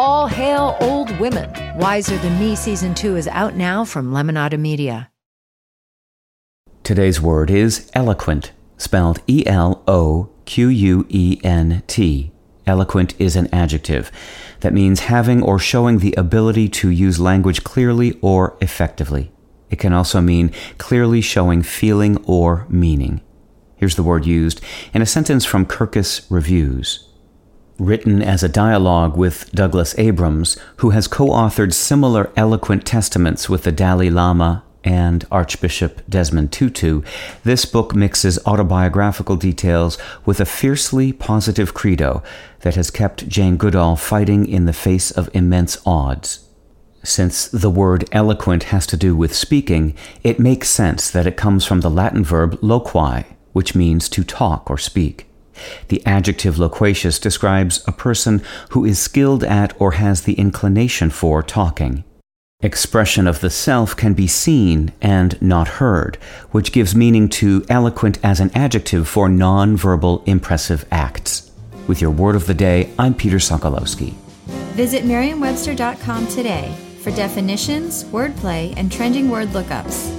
All hail old women. Wiser Than Me season two is out now from Lemonada Media. Today's word is eloquent, spelled E L O Q U E N T. Eloquent is an adjective that means having or showing the ability to use language clearly or effectively. It can also mean clearly showing feeling or meaning. Here's the word used in a sentence from Kirkus Reviews. Written as a dialogue with Douglas Abrams, who has co authored similar eloquent testaments with the Dalai Lama and Archbishop Desmond Tutu, this book mixes autobiographical details with a fiercely positive credo that has kept Jane Goodall fighting in the face of immense odds. Since the word eloquent has to do with speaking, it makes sense that it comes from the Latin verb loqui, which means to talk or speak. The adjective loquacious describes a person who is skilled at or has the inclination for talking. Expression of the self can be seen and not heard, which gives meaning to eloquent as an adjective for non-verbal impressive acts. With your word of the day, I'm Peter Sokolowski. Visit merriam-webster.com today for definitions, wordplay, and trending word lookups.